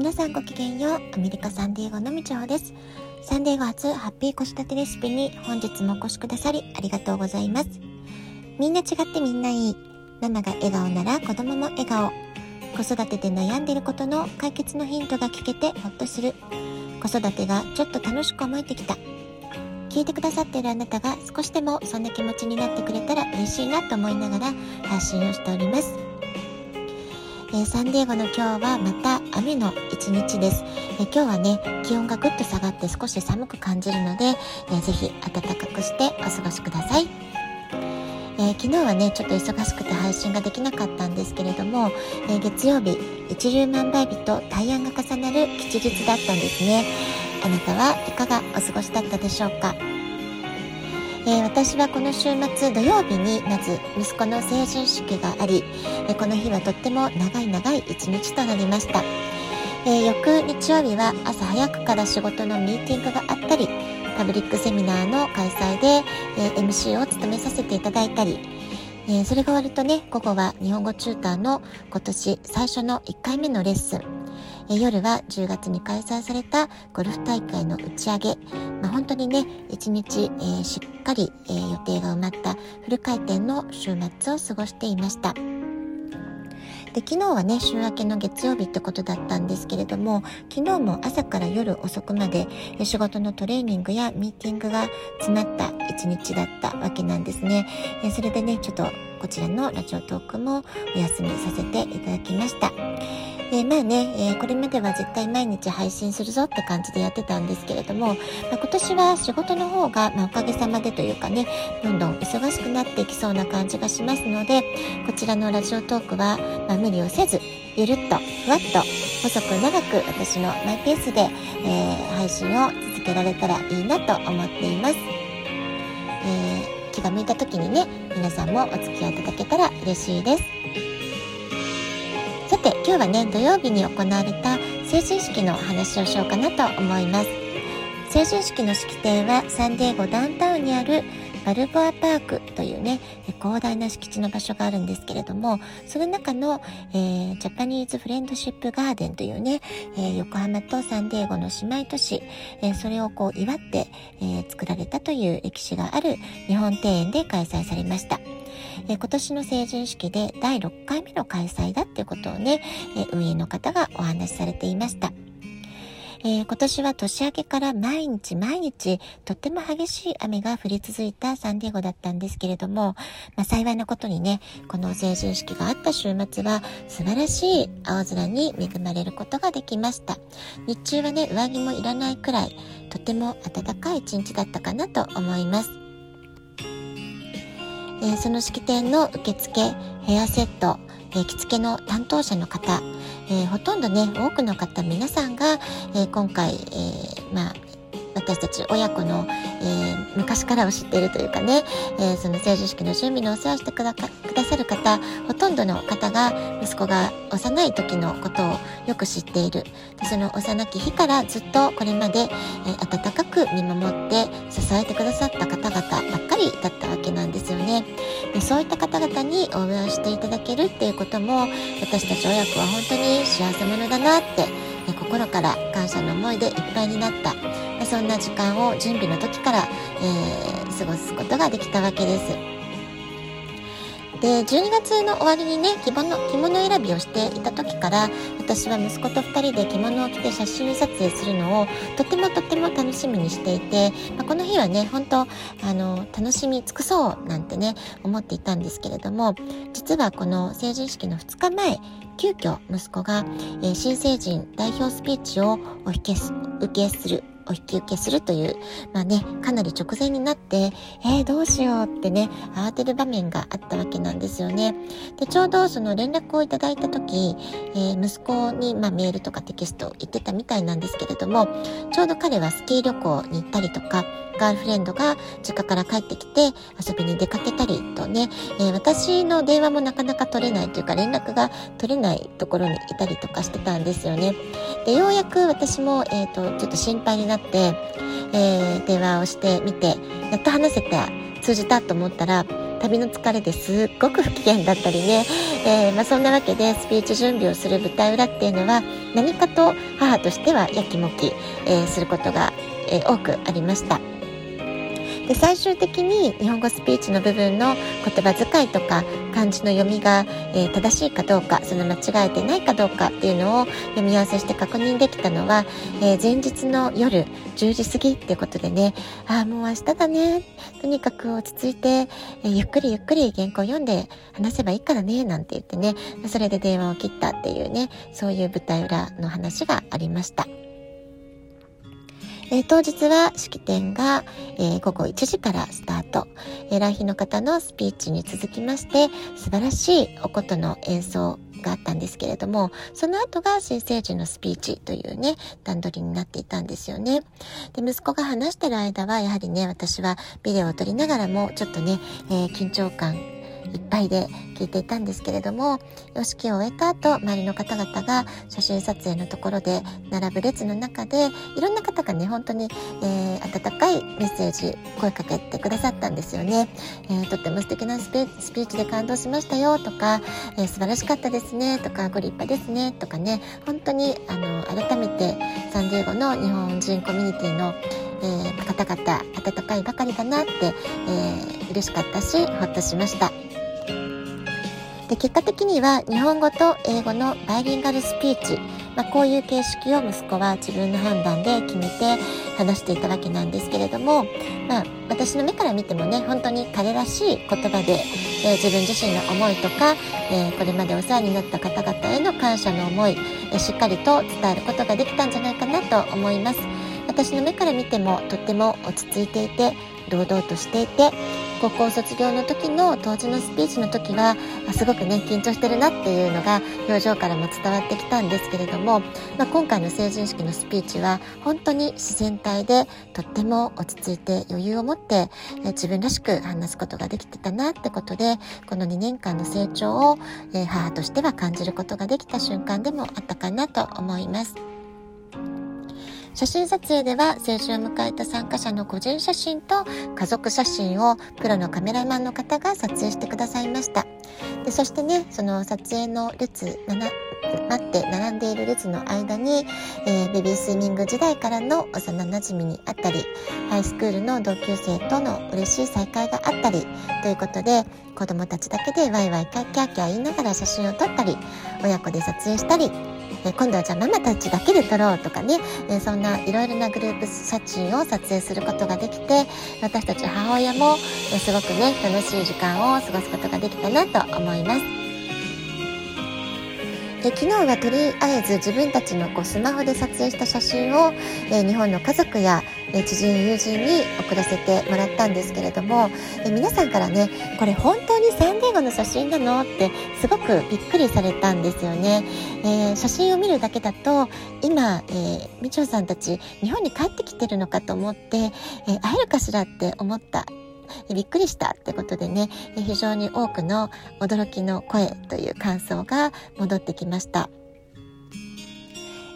皆さんごきげんよう。アメリカサンディエゴのみちほです。サンディエゴ初ハッピー子育てレシピに本日もお越しくださりありがとうございます。みんな違ってみんないい。ママが笑顔なら子供も笑顔。子育てで悩んでることの解決のヒントが聞けてほっとする。子育てがちょっと楽しく思えてきた。聞いてくださっているあなたが少しでもそんな気持ちになってくれたら嬉しいなと思いながら発信をしております。えー、サンディエゴの今日はまた雨の一日です、え、今日はね気温がぐっと下がって少し寒く感じるので、え、ぜひ暖かくしてお過ごしください。えー、昨日はねちょっと忙しくて配信ができなかったんですけれども、えー、月曜日一粒万倍日と大安が重なる吉日だったんですね。あなたはいかがお過ごしだったでしょうか？えー、私はこの週末土曜日にまず息子の成人式があり、えー、この日はとっても長い長い一日となりました、えー、翌日曜日は朝早くから仕事のミーティングがあったりパブリックセミナーの開催で、え MC を務めさせていただいたり、えそれが終わるとね午後は日本語チューターの今年最初の1回目のレッスンえ夜は10月に開催されたゴルフ大会の打ち上げ、まあ、本当にね一日、えー、しっかり、え、予定が埋まったフル回転の週末を過ごしていました。で昨日はね週明けの月曜日ってことだったんですけれども昨日も朝から夜遅くまで仕事のトレーニングやミーティングが詰まった一日だったわけなんですね。それでねちょっとこちらのラジオトークもお休みさせていただきましたえー、まあね、えー、これまでは絶対毎日配信するぞって感じでやってたんですけれども、まあ、今年は仕事の方が、まあ、おかげさまでというかね、どんどん忙しくなっていきそうな感じがしますので、こちらのラジオトークは、まあ、無理をせず、ゆるっと、ふわっと、細く長く私のマイペースで、えー、配信を続けられたらいいなと思っています。えー、気が向いた時にね、皆さんもお付き合いいただけたら嬉しいです。さて今日はね土曜日に行われた成人式の話をしようかなと思います成人式の式典はサンディエゴダウンタウンにあるバルボアパークというね広大な敷地の場所があるんですけれどもその中の、えー、ジャパニーズフレンドシップガーデンというね、えー、横浜とサンディエゴの姉妹都市、えー、それをこう祝って、え作られたという歴史がある日本庭園で開催されました。え今年の成人式で第6回目の開催だっていうことをね、え運営の方がお話しされていました。えー、今年は年明けから毎日毎日とっても激しい雨が降り続いたサンディエゴだったんですけれども、まあ、幸いなことにね、この成人式があった週末は素晴らしい青空に恵まれることができました。日中はね、上着もいらないくらい、とても暖かい一日だったかなと思います。えー、その式典の受付、ヘアセット、えー、着付けの担当者の方、えー、ほとんどね、多くの方、皆さんが、え今回、えまあ、私たち親子の、えー、昔からを知っているというかね、えー、その成人式の準備のお世話してくださる方ほとんどの方が息子が幼い時のことをよく知っている。でその幼き日からずっとこれまで、えー、温かく見守って支えてくださった方々ばっかりだったわけなんですよね。でそういった方々に応援していただけるっていうことも私たち親子は本当に幸せ者だなって心から感謝の思いでいっぱいになった。そんな時間を準備の時から、えー、過ごすことができたわけです。で12月の終わりにね着物着物選びをしていた時から私は息子と2人で着物を着て写真撮影するのをとてもとても楽しみにしていて、まあ、この日はね本当あの楽しみ尽くそうなんてね思っていたんですけれども実はこの成人式の2日前急遽息子が、えー、新成人代表スピーチをお受けするお引き受けするという、まあね、かなり直前になって、えー、どうしようってね、慌てる場面があったわけなんですよね。で、ちょうどその連絡をいただいた時、えー、息子に、まあ、メールとかテキスト言ってたみたいなんですけれども、ちょうど彼はスキー旅行に行ったりとか、ガールフレンドが実家から帰ってきて遊びに出かけたりとね、えー、私の電話もなかなか取れないというか連絡が取れないところにいたりとかしてたんですよね。で、ようやく私も、え、ー、と、ちょっと心配になって、えー、電話をしてみて、やっと話せた通じたと思ったら、旅の疲れですっごく不機嫌だったりね、えー、まあ、そんなわけでスピーチ準備をする舞台裏っていうのは何かと母としてはやきもき、えー、することが、え多くありました。で最終的に日本語スピーチの部分の言葉遣いとか漢字の読みが、えー、正しいかどうかその間違えてないかどうかっていうのを読み合わせして確認できたのは、えー、前日の夜10時過ぎっていうことでね。ああもう明日だね。とにかく落ち着いて、えー、ゆっくりゆっくり原稿読んで話せばいいからねなんて言ってね。それで電話を切ったっていうねそういう舞台裏の話がありました。えー、当日は式典が、えー、午後1時からスタート。えー、来賓の方のスピーチに続きまして、素晴らしいお琴の演奏があったんですけれども、その後が新生児のスピーチというね、段取りになっていたんですよね。で、息子が話してる間は、やはりね、私はビデオを撮りながらも、ちょっとね、えー、緊張感いっぱいで聞いていたんですけれども、様式を終えた後、周りの方々が写真撮影のところで並ぶ列の中で、いろんな方がね、本当に、えー、温かいメッセージ、声かけてくださったんですよね。えー、とっても素敵なスピーチで感動しましたよとか、えー、素晴らしかったですねとか、ご立派ですねとかね、本当に、あの、改めてサンディエゴの日本人コミュニティのえー、方々温かいばかりだなって、えー、嬉しかったしほっとしました。で結果的には日本語と英語のバイリンガルスピーチ、まあ、こういう形式を息子は自分の判断で決めて話していたわけなんですけれども、まあ、私の目から見てもね本当に彼らしい言葉で、えー、自分自身の思いとか、えー、これまでお世話になった方々への感謝の思い、えー、しっかりと伝えることができたんじゃないかなと思います。私の目から見てもとっても落ち着いていて堂々としていて高校卒業の時の当時のスピーチの時はすごくね緊張してるなっていうのが表情からも伝わってきたんですけれども、まあ、今回の成人式のスピーチは本当に自然体でとっても落ち着いて余裕を持って自分らしく話すことができてたなってことでこの2年間の成長を母としては感じることができた瞬間でもあったかなと思います。写真撮影では成人を迎えた参加者の個人写真と家族写真をプロのカメラマンの方が撮影してくださいました。でそしてね、その撮影の列、待って並んでいる列の間に、えー、ベビースイミング時代からの幼馴染にあったり、ハイスクールの同級生との嬉しい再会があったり、ということで、子供たちだけでワイワイキャッキャッキャ言いながら写真を撮ったり、親子で撮影したり、え今度はじゃあママたちだけで撮ろうとかね、えそんないろいろなグループ写真を撮影することができて私たち母親も、えすごくね楽しい時間を過ごすことができたなと思います。で昨日はとりあえず自分たちのこうスマホで撮影した写真を、え、日本の家族や、え、知人友人に送らせてもらったんですけれども、え、皆さんからねこれ本当にサンディエゴの写真なの？ってすごくびっくりされたんですよね、え写真を見るだけだと今、えー、みちょさんたち日本に帰ってきてるのかと思って、え会えるかしらって思ったびっくりしたってことでね、非常に多くの驚きの声という感想が戻ってきました。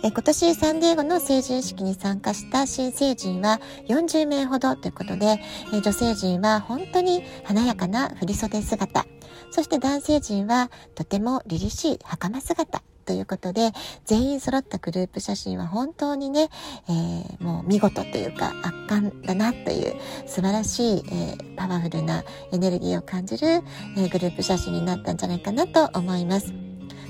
今年サンディエゴの成人式に参加した新成人は40名ほどということで、女性陣は本当に華やかな振袖姿、そして男性陣はとても凛々しい袴姿ということで、全員揃ったグループ写真は本当にね、えー、もう見事というか圧巻だなという素晴らしい、えー、パワフルなエネルギーを感じる、えー、グループ写真になったんじゃないかなと思います。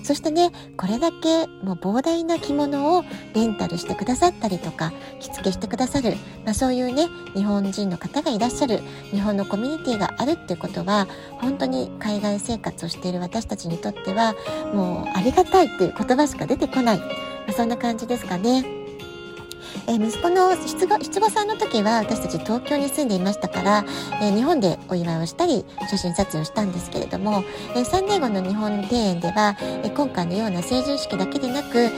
そしてね、これだけもう膨大な着物をレンタルしてくださったりとか、着付けしてくださる、まあ、そういうね、日本人の方がいらっしゃる、日本のコミュニティがあるっていうことは、本当に海外生活をしている私たちにとっては、もうありがたいっていう言葉しか出てこない。まあ、そんな感じですかね。えー、息子の七五七五さんの時は私たち東京に住んでいましたから、えー、日本でお祝いをしたり写真撮影をしたんですけれども、えー、サンデーゴの日本庭園では、え今回のような成人式だけでなく、え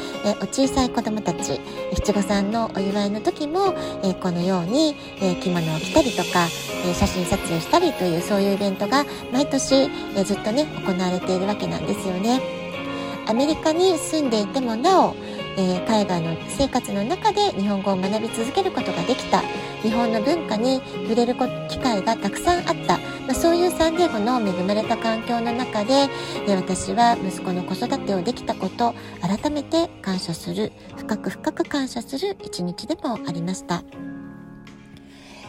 お小さい子供たち七五三のお祝いの時も、えこのように、え着物を着たりとか、え写真撮影したりというそういうイベントが毎年、えずっとね行われているわけなんですよね。アメリカに住んでいてもなおえー、海外の生活の中で日本語を学び続けることができた。日本の文化に触れる機会がたくさんあった、まあ、そういうサンディエゴの恵まれた環境の中で、え私は息子の子育てをできたこと改めて感謝する。深く深く感謝する一日でもありました。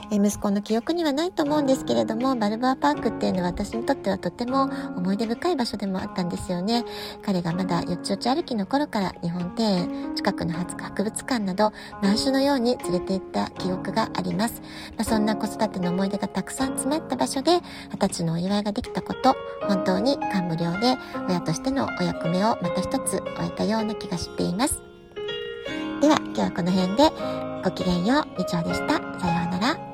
え息子の記憶にはないと思うんですけれども、バルバーパークっていうのは私にとってはとても思い出深い場所でもあったんですよね。彼がまだよちよち歩きの頃から日本庭園、近くの博物館など、何種のように連れて行った記憶があります。まあ、そんな子育ての思い出がたくさん詰まった場所で、二十歳のお祝いができたこと、本当に感無量で、親としてのお役目をまた一つ終えたような気がしています。では、今日はこの辺で、ごきげんよう、みちおでした。さようなら